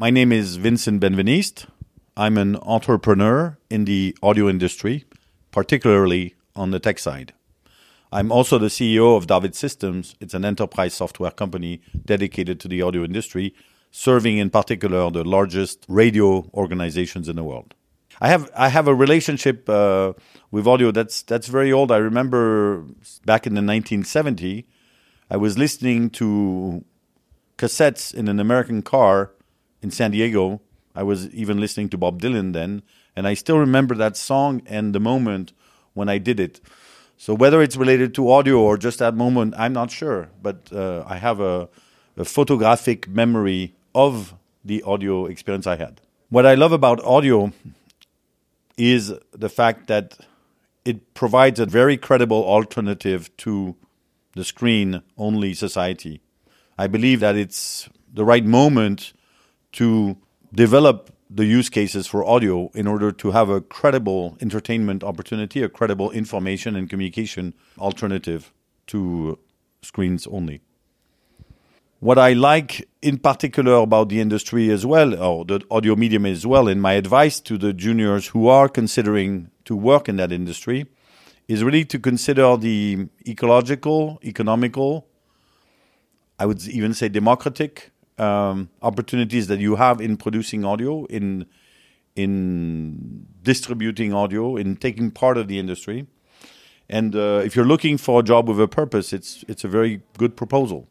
My name is Vincent Benveniste. I'm an entrepreneur in the audio industry, particularly on the tech side. I'm also the CEO of David Systems. It's an enterprise software company dedicated to the audio industry, serving in particular the largest radio organizations in the world. I have I have a relationship uh, with audio that's that's very old. I remember back in the 1970, I was listening to cassettes in an American car in San Diego. I was even listening to Bob Dylan then, and I still remember that song and the moment when I did it. So whether it's related to audio or just that moment, I'm not sure. But uh, I have a, a photographic memory of the audio experience I had. What I love about audio is the fact that it provides a very credible alternative to the screen only society. I believe that it's the right moment to develop the use cases for audio in order to have a credible entertainment opportunity, a credible information and communication alternative to screens only. What I like in particular about the industry as well, or the audio medium as well, and my advice to the juniors who are considering to work in that industry is really to consider the ecological, economical, I would even say democratic um, opportunities that you have in producing audio, in in distributing audio, in taking part of the industry. And uh, if you're looking for a job with a purpose, it's it's a very good proposal.